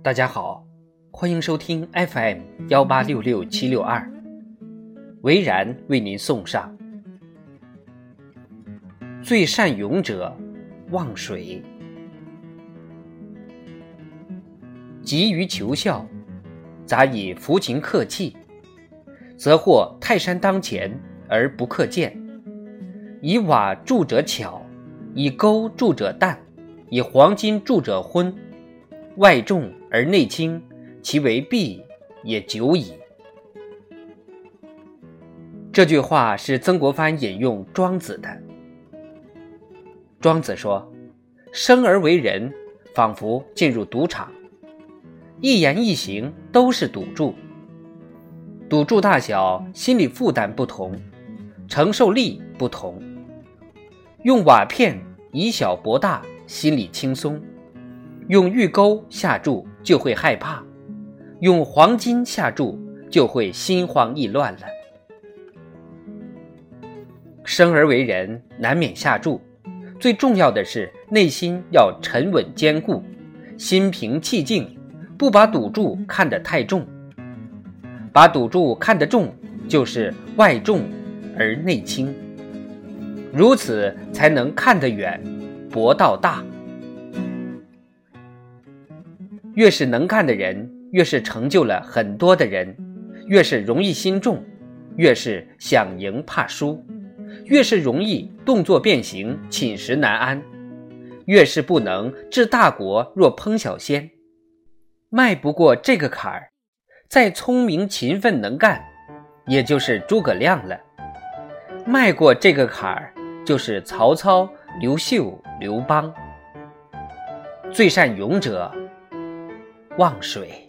大家好，欢迎收听 FM 幺八六六七六二，维然为您送上：最善勇者忘水，急于求效，杂以浮情客气，则或泰山当前而不克见；以瓦筑者巧，以钩筑者淡，以黄金筑者昏。外重而内倾，其为弊也久矣。这句话是曾国藩引用庄子的。庄子说：“生而为人，仿佛进入赌场，一言一行都是赌注。赌注大小，心理负担不同，承受力不同。用瓦片以小博大，心里轻松。”用玉钩下注就会害怕，用黄金下注就会心慌意乱了。生而为人，难免下注，最重要的是内心要沉稳坚固，心平气静，不把赌注看得太重。把赌注看得重，就是外重而内轻，如此才能看得远，博到大。越是能干的人，越是成就了很多的人；越是容易心重，越是想赢怕输；越是容易动作变形，寝食难安；越是不能治大国若烹小鲜。迈不过这个坎儿，再聪明勤奋能干，也就是诸葛亮了；迈过这个坎儿，就是曹操、刘秀、刘邦。最善勇者。望水。